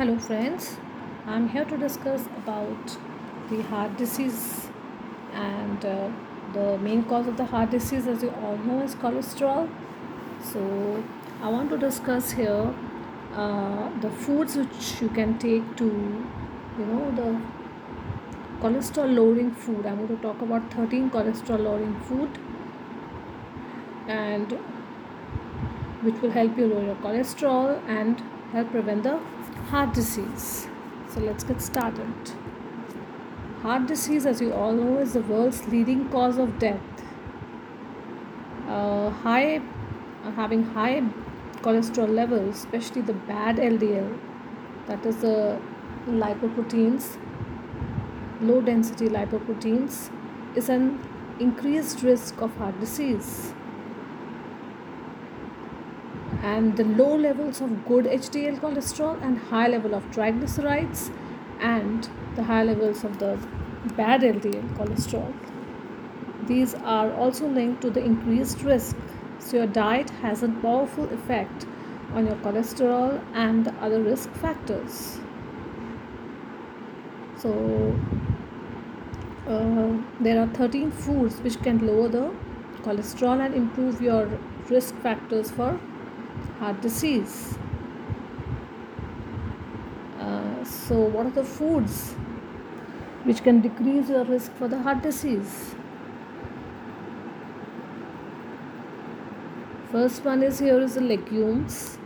Hello, friends. I'm here to discuss about the heart disease, and uh, the main cause of the heart disease, as you all know, is cholesterol. So, I want to discuss here uh, the foods which you can take to, you know, the cholesterol lowering food. I'm going to talk about 13 cholesterol lowering food, and which will help you lower your cholesterol and help prevent the heart disease. So let's get started. Heart disease, as you all know, is the world's leading cause of death. Uh, high, uh, having high cholesterol levels, especially the bad LDL, that is the lipoproteins, low density lipoproteins, is an increased risk of heart disease and the low levels of good HDL cholesterol and high level of triglycerides and the high levels of the bad LDL cholesterol. These are also linked to the increased risk. So your diet has a powerful effect on your cholesterol and the other risk factors. So uh, there are 13 foods which can lower the cholesterol and improve your risk factors for heart disease. Uh, so, what are the foods which can decrease your risk for the heart disease? First one is here is the legumes.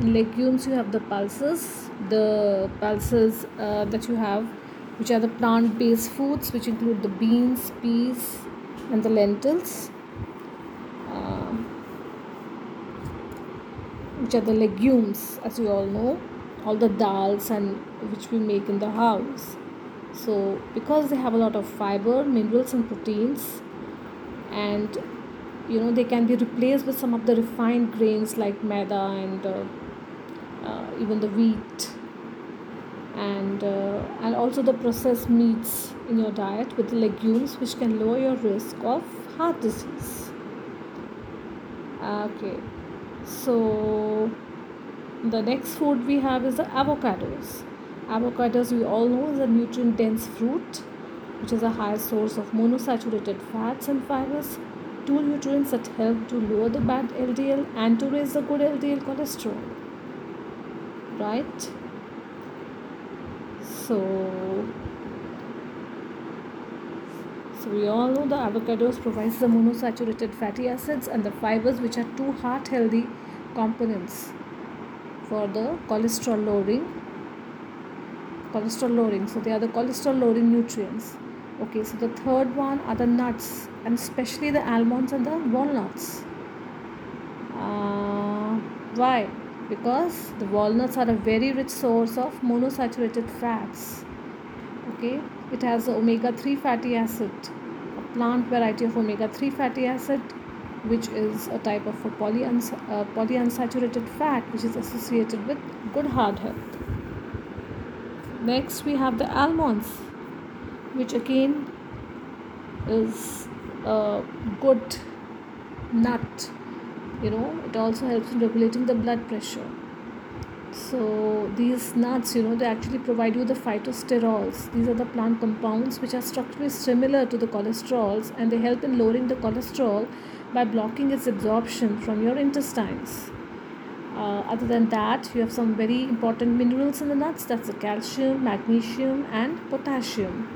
In legumes, you have the pulses, the pulses uh, that you have, which are the plant based foods, which include the beans, peas, and the lentils. Which are the legumes as you all know all the dals and which we make in the house. So because they have a lot of fiber minerals and proteins and you know they can be replaced with some of the refined grains like maida and uh, uh, even the wheat. And uh, and also the processed meats in your diet with the legumes which can lower your risk of heart disease. Okay so the next food we have is the avocados. Avocados we all know is a nutrient dense fruit which is a high source of monosaturated fats and fibers two nutrients that help to lower the bad ldl and to raise the good ldl cholesterol. Right? So so we all know the avocados provides the monosaturated fatty acids and the fibers which are two heart healthy components for the cholesterol lowering. Cholesterol lowering. So they are the cholesterol lowering nutrients. Okay so the third one are the nuts and especially the almonds and the walnuts. Uh, why? Because the walnuts are a very rich source of monosaturated fats. Okay it has omega 3 fatty acid a plant variety of omega 3 fatty acid which is a type of a polyuns- uh, polyunsaturated fat which is associated with good heart health. Next we have the almonds which again is a good nut. You know it also helps in regulating the blood pressure so these nuts you know they actually provide you the phytosterols. These are the plant compounds which are structurally similar to the cholesterols and they help in lowering the cholesterol by blocking its absorption from your intestines. Uh, other than that you have some very important minerals in the nuts. That's the calcium magnesium and potassium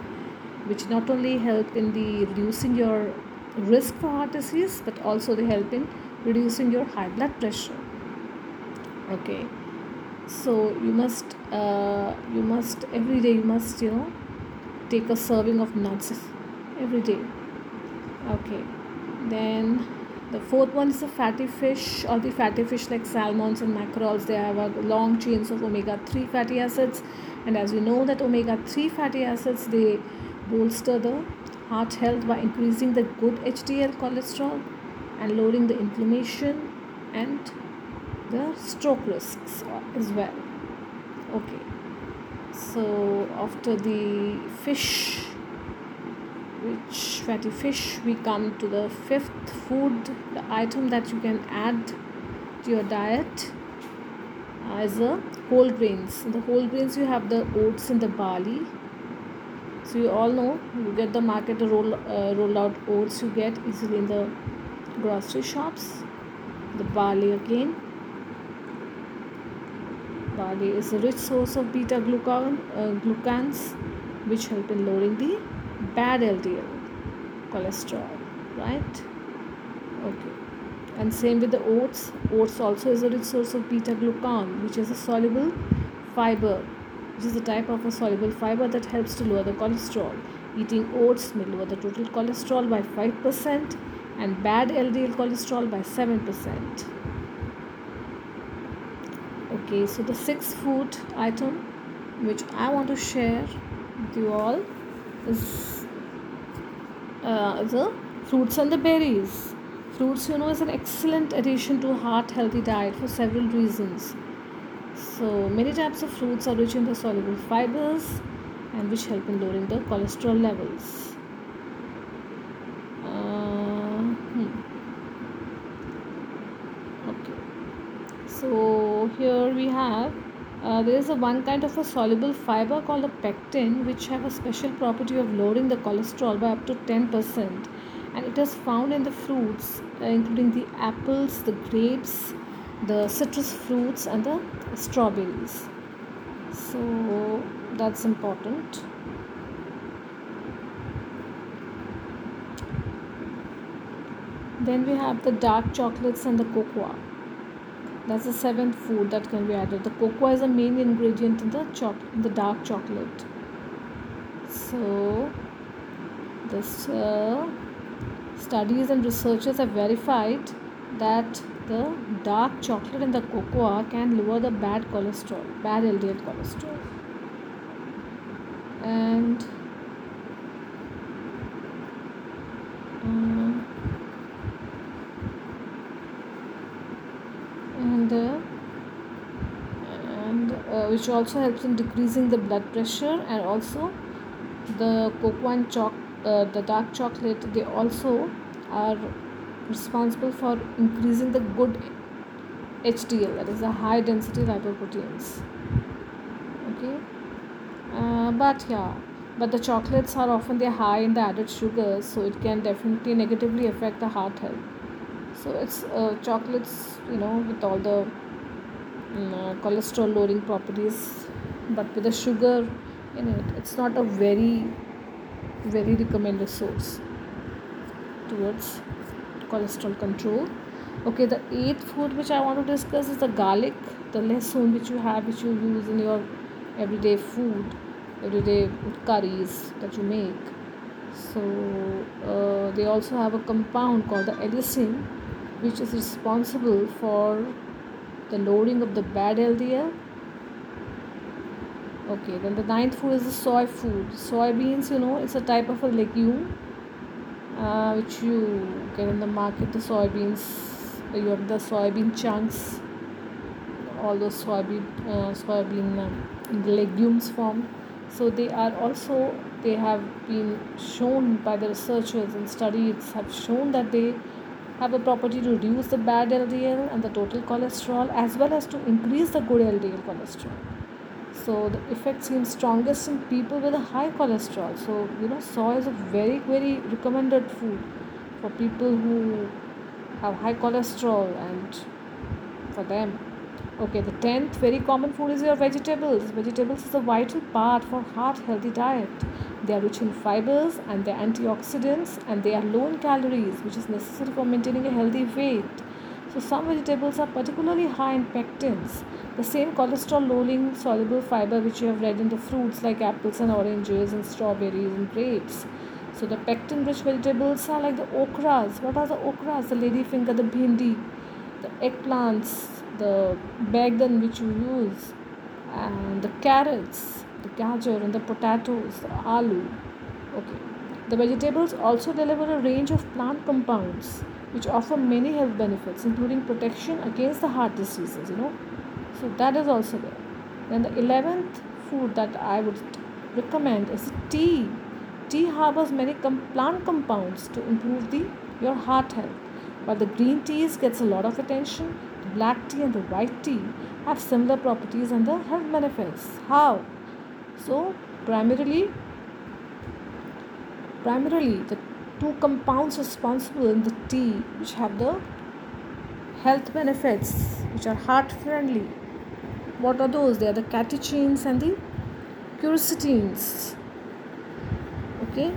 which not only help in the reducing your risk for heart disease but also they help in reducing your high blood pressure. Okay so you must uh, you must every day you must you know take a serving of nuts. Every day. Okay. Then the fourth one is the fatty fish. Or the fatty fish like salmons and mackerels they have a long chains of omega-3 fatty acids. And as we know that omega-3 fatty acids they bolster the heart health by increasing the good hdl cholesterol and lowering the inflammation and the stroke risks as well okay so after the fish which fatty fish we come to the fifth food the item that you can add to your diet as the whole grains. In the whole grains you have the oats and the barley. So you all know you get the market roll uh, rolled out oats you get easily in the grocery shops. The barley again. Barley is a rich source of beta glucan uh, glucans which help in lowering the bad LDL cholesterol, right? Okay. And same with the oats. Oats also is a rich source of beta glucan which is a soluble fiber which is a type of a soluble fiber that helps to lower the cholesterol. Eating oats may lower the total cholesterol by 5% and bad ldl cholesterol by 7% okay so the sixth food item which i want to share with you all is uh, the fruits and the berries Fruits, you know, is an excellent addition to heart healthy diet for several reasons. So, many types of fruits are rich in the soluble fibers and which help in lowering the cholesterol levels. Uh, hmm. Okay. So, here we have uh, there is a one kind of a soluble fiber called a pectin which have a special property of lowering the cholesterol by up to 10% and it is found in the fruits uh, including the apples the grapes the citrus fruits and the strawberries. So that's important. Then we have the dark chocolates and the cocoa that's the seventh food that can be added the cocoa is a main ingredient in the choc in the dark chocolate so this uh, Studies and researchers have verified that the dark chocolate and the cocoa can lower the bad cholesterol, bad LDL cholesterol. And um, and uh, and uh, which also helps in decreasing the blood pressure and also the cocoa and chocolate uh, the dark chocolate they also are responsible for increasing the good HDL that is the high density lipoproteins. Okay? Uh, but yeah but the chocolates are often they are high in the added sugars so it can definitely negatively affect the heart health. So it's uh, chocolates you know with all the cholesterol lowering properties but with the sugar in it it's not a very very recommended source towards cholesterol control. Okay the eighth food which i want to discuss is the garlic the lahsun which you have which you use in your everyday food everyday curries that you make. So uh, they also have a compound called the allicin which is responsible for the lowering of the bad ldl okay then the ninth food is the soy food. Soybeans you know it's a type of a legume uh, which you get in the market the soybeans you have the soybean chunks all those soybean uh, soybean uh, legumes form. So they are also they have been shown by the researchers and studies have shown that they have a property to reduce the bad LDL and the total cholesterol as well as to increase the good LDL cholesterol. So the effect seems strongest in people with a high cholesterol. So you know soy is a very very recommended food for people who have high cholesterol and for them okay the 10th very common food is your vegetables vegetables is a vital part for heart healthy diet they are rich in fibers and they're antioxidants and they are low in calories which is necessary for maintaining a healthy weight so some vegetables are particularly high in pectins the same cholesterol lowering soluble fiber which you have read in the fruits like apples and oranges and strawberries and grapes. So the pectin rich vegetables are like the okras. What are the okras? The lady finger, the bhindi, the eggplants, the bagan which you use, and the carrots, the gajar and the potatoes, the aloo. Okay. The vegetables also deliver a range of plant compounds which offer many health benefits, including protection against the heart diseases, you know so that is also there then the 11th food that i would recommend is tea tea harbors many com- plant compounds to improve the your heart health but the green teas gets a lot of attention black tea and the white tea have similar properties and the health benefits. How? So, primarily, primarily the two compounds responsible in the tea which have the health benefits which are heart friendly. What are those? They are the catechins and the quercetins. Okay,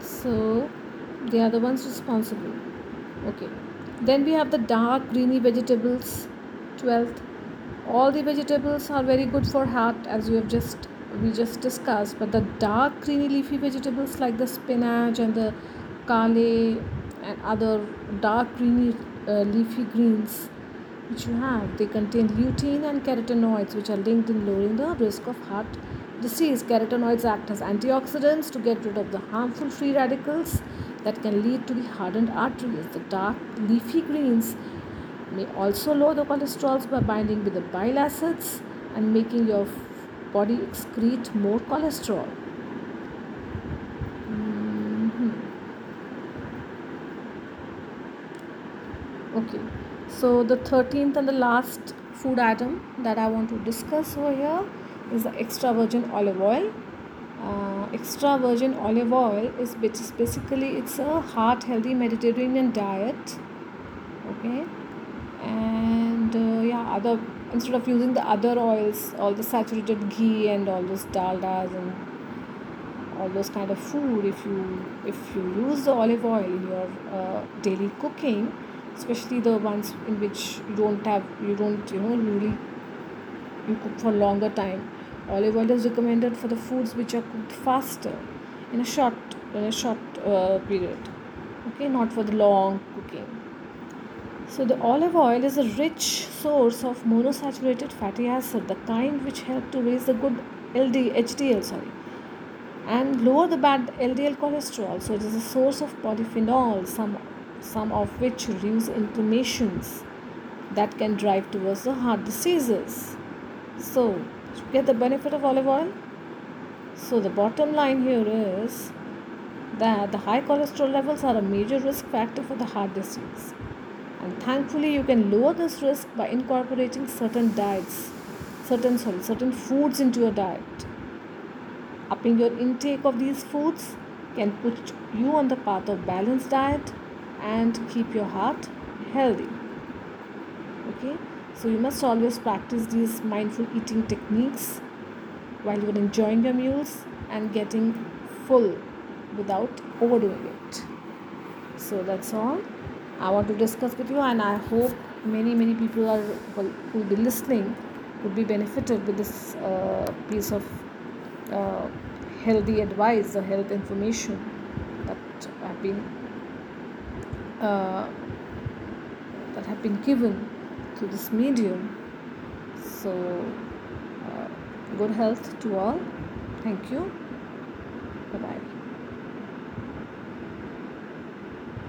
so they are the ones responsible. Okay, then we have the dark greeny vegetables. 12th, all the vegetables are very good for heart as we have just we just discussed but the dark greeny leafy vegetables like the spinach and the kale and other dark greeny uh, leafy greens which you have they contain lutein and carotenoids which are linked in lowering the risk of heart disease carotenoids act as antioxidants to get rid of the harmful free radicals that can lead to the hardened arteries. The dark leafy greens may also lower the cholesterol by binding with the bile acids and making your body excrete more cholesterol. Mm-hmm. Okay. So the 13th and the last food item that i want to discuss over here is the extra virgin olive oil uh, extra virgin olive oil is which is basically it's a heart healthy mediterranean diet okay? And uh, yeah other instead of using the other oils all the saturated ghee and all those daldas and all those kind of food if you if you use the olive oil in your uh, daily cooking especially the ones in which you don't have you don't you know really you cook for longer time olive oil is recommended for the foods which are cooked faster in a short in a short uh, period okay? Not for the long cooking. So the olive oil is a rich source of monosaturated fatty acid the kind which help to raise the good ld hdl sorry and lower the bad ldl cholesterol. So it is a source of polyphenols, some some of which reduce inflammations that can drive towards the heart diseases. So, get the benefit of olive oil, so the bottom line here is that the high cholesterol levels are a major risk factor for the heart disease. And thankfully, you can lower this risk by incorporating certain diets, certain sorry, certain foods into your diet. Upping your intake of these foods can put you on the path of balanced diet and keep your heart healthy okay so you must always practice these mindful eating techniques while you're enjoying your meals and getting full without overdoing it. So that's all i want to discuss with you and i hope many many people are will, will be listening would be benefited with this uh, piece of uh, healthy advice or health information that i've been uh, that have been given through this medium. So, uh, good health to all. Thank you. Bye bye.